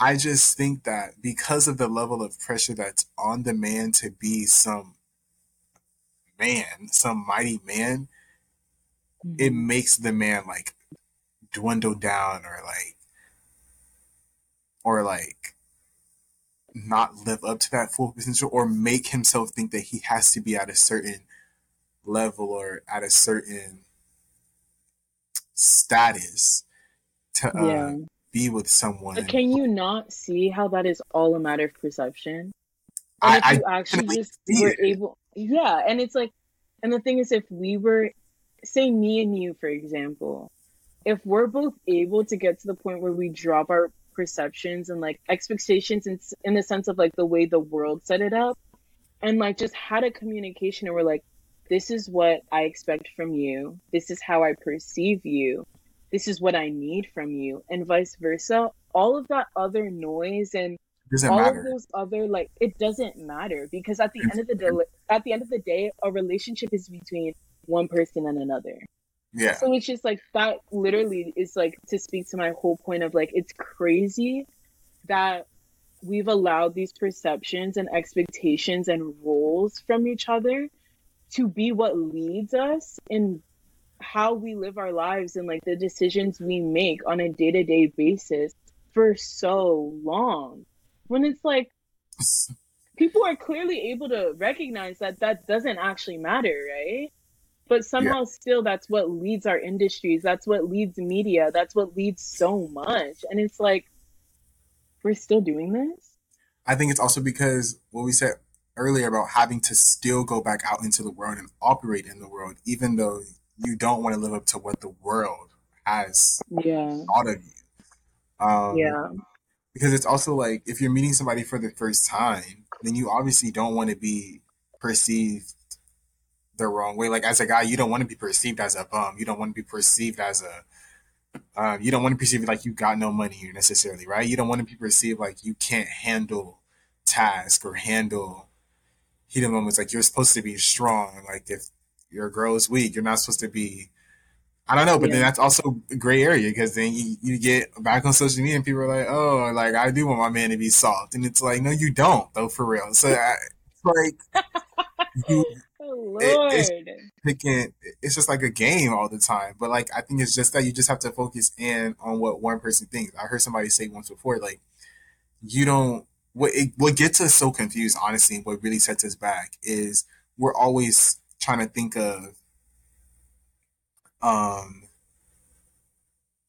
I just think that because of the level of pressure that's on the man to be some man, some mighty man, mm-hmm. it makes the man like dwindle down or like or like not live up to that full potential or make himself think that he has to be at a certain level or at a certain status to uh, yeah. be with someone. But can you not see how that is all a matter of perception? And I, if you I actually just were it. able, yeah, and it's like, and the thing is, if we were, say, me and you, for example, if we're both able to get to the point where we drop our perceptions and like expectations in, in the sense of like the way the world set it up and like just had a communication and we're like this is what i expect from you. This is how i perceive you. This is what i need from you and vice versa. All of that other noise and all matter. of those other like it doesn't matter because at the end of the day at the end of the day a relationship is between one person and another yeah. So it's just like that literally is like to speak to my whole point of like it's crazy that we've allowed these perceptions and expectations and roles from each other to be what leads us in how we live our lives and like the decisions we make on a day-to-day basis for so long when it's like people are clearly able to recognize that that doesn't actually matter right but somehow yeah. still that's what leads our industries. That's what leads media. That's what leads so much. And it's like we're still doing this? I think it's also because what we said earlier about having to still go back out into the world and operate in the world even though you don't want to live up to what the world has yeah. thought of you. Um, yeah. because it's also like if you're meeting somebody for the first time then you obviously don't want to be perceived the wrong way. Like as a guy, you don't want to be perceived as a bum. You don't want to be perceived as a um, you don't want to perceive like you got no money necessarily, right? You don't want to be perceived like you can't handle task or handle heated moments. Like you're supposed to be strong. Like if your girl is weak, you're not supposed to be. I don't know, but yeah. then that's also a gray area because then you, you get back on social media and people are like, oh, like I do want my man to be soft, and it's like, no, you don't though, for real. So I, like you, Lord. It, it's picking. It's just like a game all the time. But like, I think it's just that you just have to focus in on what one person thinks. I heard somebody say once before, like, you don't. What it, what gets us so confused, honestly, and what really sets us back is we're always trying to think of, um,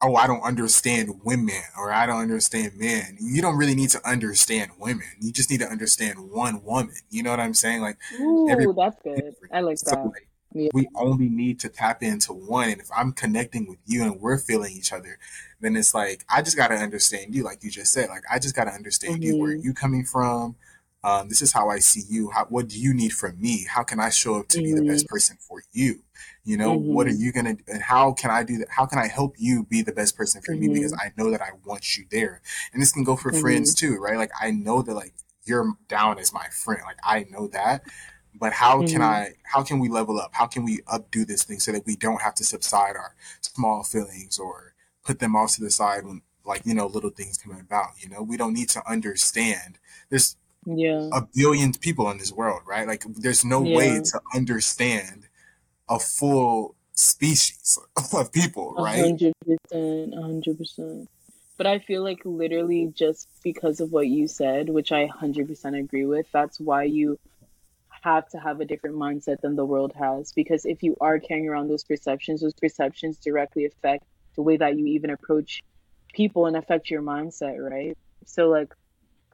oh, I don't understand women or I don't understand men. You don't really need to understand women. You just need to understand one woman. You know what I'm saying? Like, Ooh, that's good. I like so, that. Like, yeah. We only need to tap into one. And if I'm connecting with you and we're feeling each other, then it's like, I just got to understand you, like you just said. Like, I just got to understand mm-hmm. you, where mm-hmm. you coming from. Um, this is how I see you. How, what do you need from me? How can I show up to mm-hmm. be the best mm-hmm. person for you? You know, mm-hmm. what are mm-hmm. you gonna and how can I do that? How can I help you be the best person for mm-hmm. me? Because I know that I want you there. And this can go for mm-hmm. friends too, right? Like I know that like you're down as my friend. Like I know that. But how can mm-hmm. I how can we level up? How can we updo this thing so that we don't have to subside our small feelings or put them off to the side when like, you know, little things come about. You know, we don't need to understand. There's yeah. a billion people in this world, right? Like there's no yeah. way to understand a full species of people, right? hundred percent, hundred percent. But I feel like literally just because of what you said, which I hundred percent agree with, that's why you have to have a different mindset than the world has. Because if you are carrying around those perceptions, those perceptions directly affect the way that you even approach people and affect your mindset, right? So like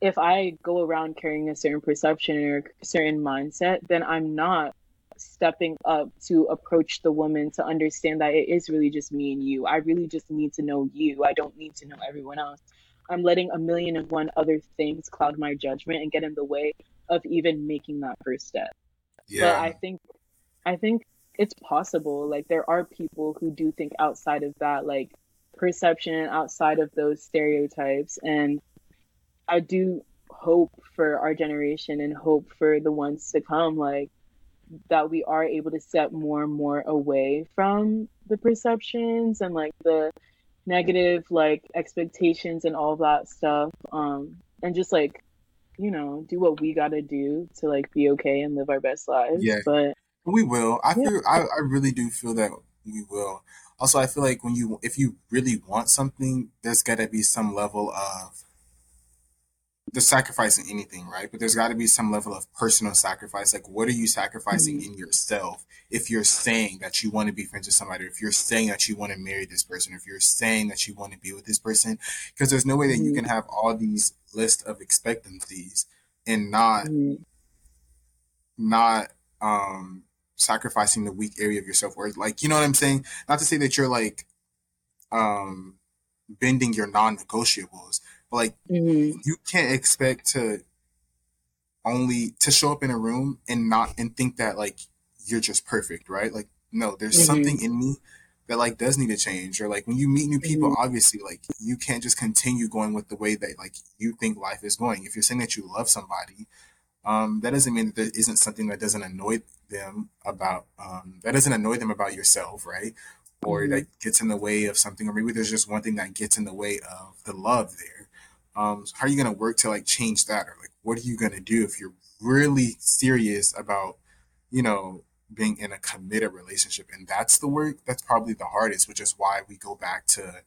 if I go around carrying a certain perception or a certain mindset, then I'm not stepping up to approach the woman to understand that it is really just me and you. I really just need to know you. I don't need to know everyone else. I'm letting a million and one other things cloud my judgment and get in the way of even making that first step. Yeah. But I think I think it's possible. Like there are people who do think outside of that like perception, outside of those stereotypes and I do hope for our generation and hope for the ones to come like that we are able to step more and more away from the perceptions and like the negative like expectations and all that stuff um and just like you know do what we got to do to like be okay and live our best lives. Yeah. But we will. I feel I, I really do feel that we will. Also i feel like when you if you really want something there's got to be some level of the sacrificing anything, right? But there's got to be some level of personal sacrifice. Like, what are you sacrificing mm-hmm. in yourself if you're saying that you want to be friends with somebody, if you're saying that you want to marry this person, if you're saying that you want to be with this person? Because there's no way that mm-hmm. you can have all these list of expectancies and not, mm-hmm. not, um, sacrificing the weak area of yourself. Or like, you know what I'm saying? Not to say that you're like, um, bending your non-negotiables like mm-hmm. you can't expect to only to show up in a room and not and think that like you're just perfect, right? Like no, there's mm-hmm. something in me that like does need to change. Or like when you meet new people, mm-hmm. obviously like you can't just continue going with the way that like you think life is going. If you're saying that you love somebody, um, that doesn't mean that there isn't something that doesn't annoy them about um, that doesn't annoy them about yourself, right? Or mm-hmm. that gets in the way of something, or maybe there's just one thing that gets in the way of the love there um, how are you going to work to like change that? Or like what are you going to do if you're really serious about you know being in a committed relationship? And that's the work that's probably the hardest which is why we go back to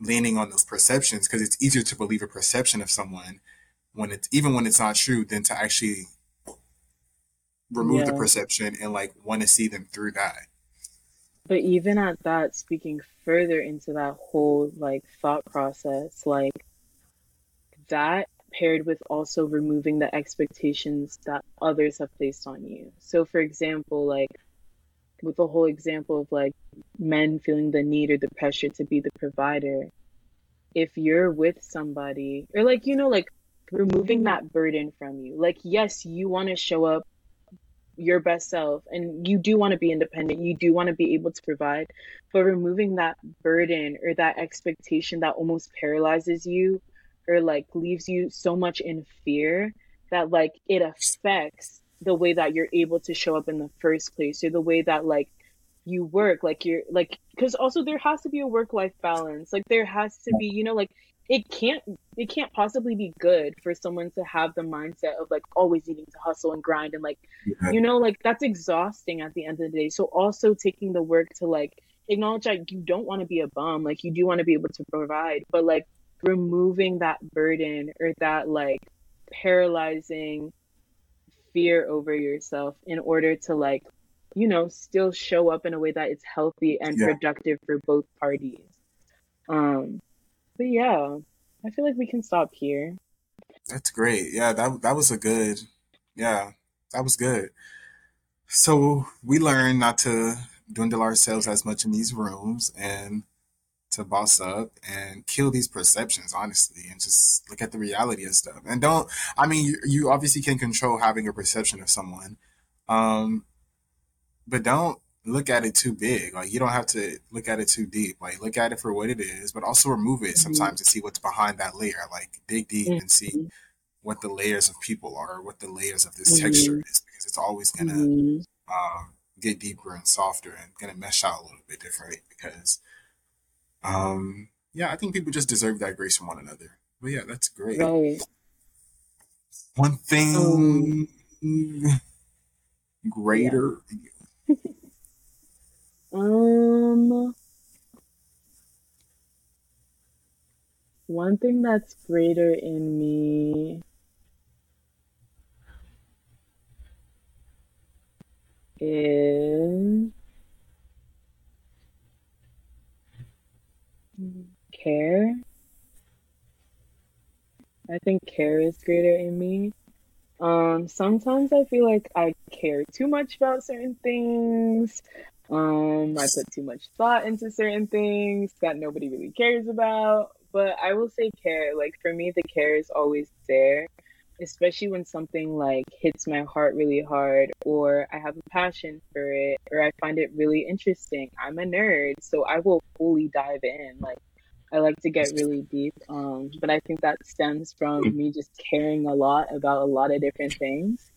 leaning on those perceptions because it's easier to believe a perception of someone when it's even when it's not true than to actually remove yeah. the perception and like want to see them through that. But even at that speaking further into that whole like thought process like that paired with also removing the expectations that others have placed on you. So, for example, like with the whole example of like men feeling the need or the pressure to be the provider, if you're with somebody, or like, you know, like removing that burden from you, like, yes, you want to show up your best self and you do want to be independent you do want to be able to provide but removing that burden or that expectation that almost paralyzes you or like leaves you so much in fear that like it affects the way that you're able to show up in the first place or the way that like you work. Like you're like because also there has to be a work life balance. Like there has to be you know like it can't it can't possibly be good for someone to have the mindset of like always needing to hustle and grind and like you know like that's exhausting at the end of the day. So also taking the work to like acknowledge that you don't want to be a bum. Like you do want to be able to provide but like removing that burden or that like paralyzing fear over yourself in order to like you know still show up in a way that is healthy and yeah. productive for both parties. Um but yeah i feel like we can stop here. That's great. Yeah that that was a good yeah that was good. So we learned not to dwindle ourselves as much in these rooms and to boss up and kill these perceptions, honestly, and just look at the reality of stuff. And don't, I mean, you, you obviously can control having a perception of someone, um, but don't look at it too big. Like, you don't have to look at it too deep. Like, look at it for what it is, but also remove it mm-hmm. sometimes to see what's behind that layer. Like, dig deep mm-hmm. and see mm-hmm. what the layers of people are, what the layers of this mm-hmm. texture is, because it's always gonna mm-hmm. um, get deeper and softer and gonna mesh out a little bit differently because um, yeah, I think people just deserve that grace from one another. But yeah, that's great. Right. One thing um, greater. Yeah. um, one thing that's greater in me is care. I think care is greater in me. Um, sometimes I feel like I care too much about certain things. Um, I put too much thought into certain things that nobody really cares about. but I will say care. Like for me, the care is always there, especially when something like hits my heart really hard, or I have a passion for it, or I find it really interesting. I'm a nerd, so I will fully dive in. Like I like to get really deep. Um, but I think that stems from me just caring a lot about a lot of different things.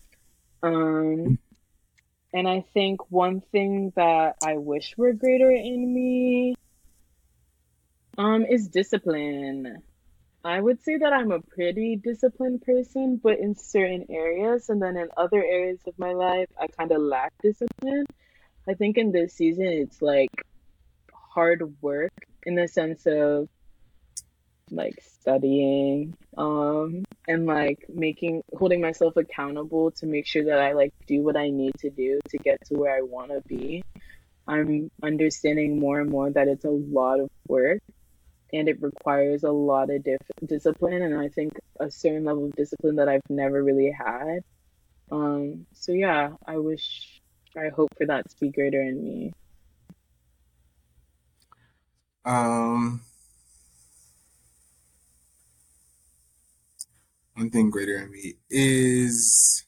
Um, and I think one thing that I wish were greater in me um, is discipline. I would say that I'm a pretty disciplined person, but in certain areas, and then in other areas of my life, I kind of lack discipline. I think in this season, it's like hard work in the sense of like studying um and like making holding myself accountable to make sure that I like do what I need to do to get to where I want to be. I'm understanding more and more that it's a lot of work and it requires a lot of discipline and I think a certain level of discipline that I've never really had. Um so yeah, I wish I hope for that to be greater in me. Um, one thing greater in me is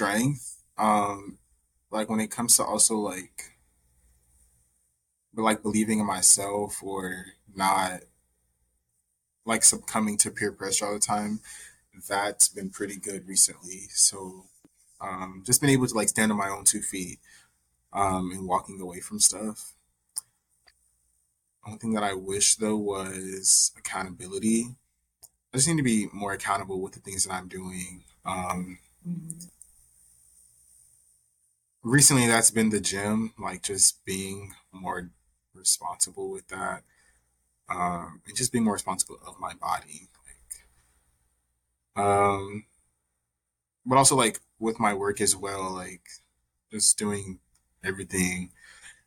strength. Um, like when it comes to also like, like believing in myself or not like succumbing to peer pressure all the time. That's been pretty good recently. So, um, just been able to like stand on my own two feet, um, and walking away from stuff. One thing that I wish though was accountability. I just need to be more accountable with the things that I'm doing. Um, recently, that's been the gym, like just being more responsible with that, um, and just being more responsible of my body. Like, um, but also like with my work as well, like just doing everything,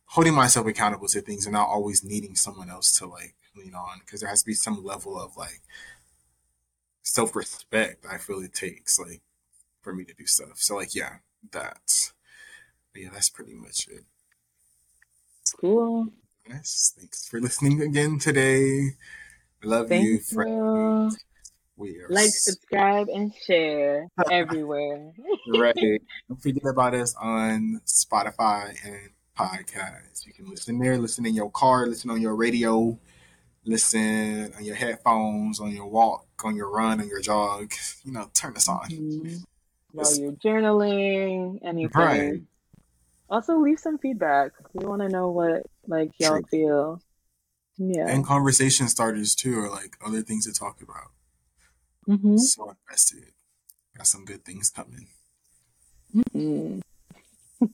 holding myself accountable to things, and not always needing someone else to like lean on, because there has to be some level of like self respect I feel it takes like for me to do stuff. So like yeah, that. But yeah, that's pretty much it. Cool. Yes, thanks for listening again today. Love you, Thank you. We are Like, s- subscribe, and share everywhere. right. Don't forget about us on Spotify and podcasts. You can listen there, listen in your car, listen on your radio, listen on your headphones, on your walk, on your run, on your jog. You know, turn us on. Mhm. While you're journaling, right. Also, leave some feedback. We want to know what like y'all True. feel. Yeah. And conversation starters too, or like other things to talk about. Mm-hmm. So invested. Got some good things coming. Mhm.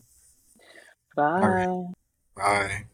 All right. Bye. Bye.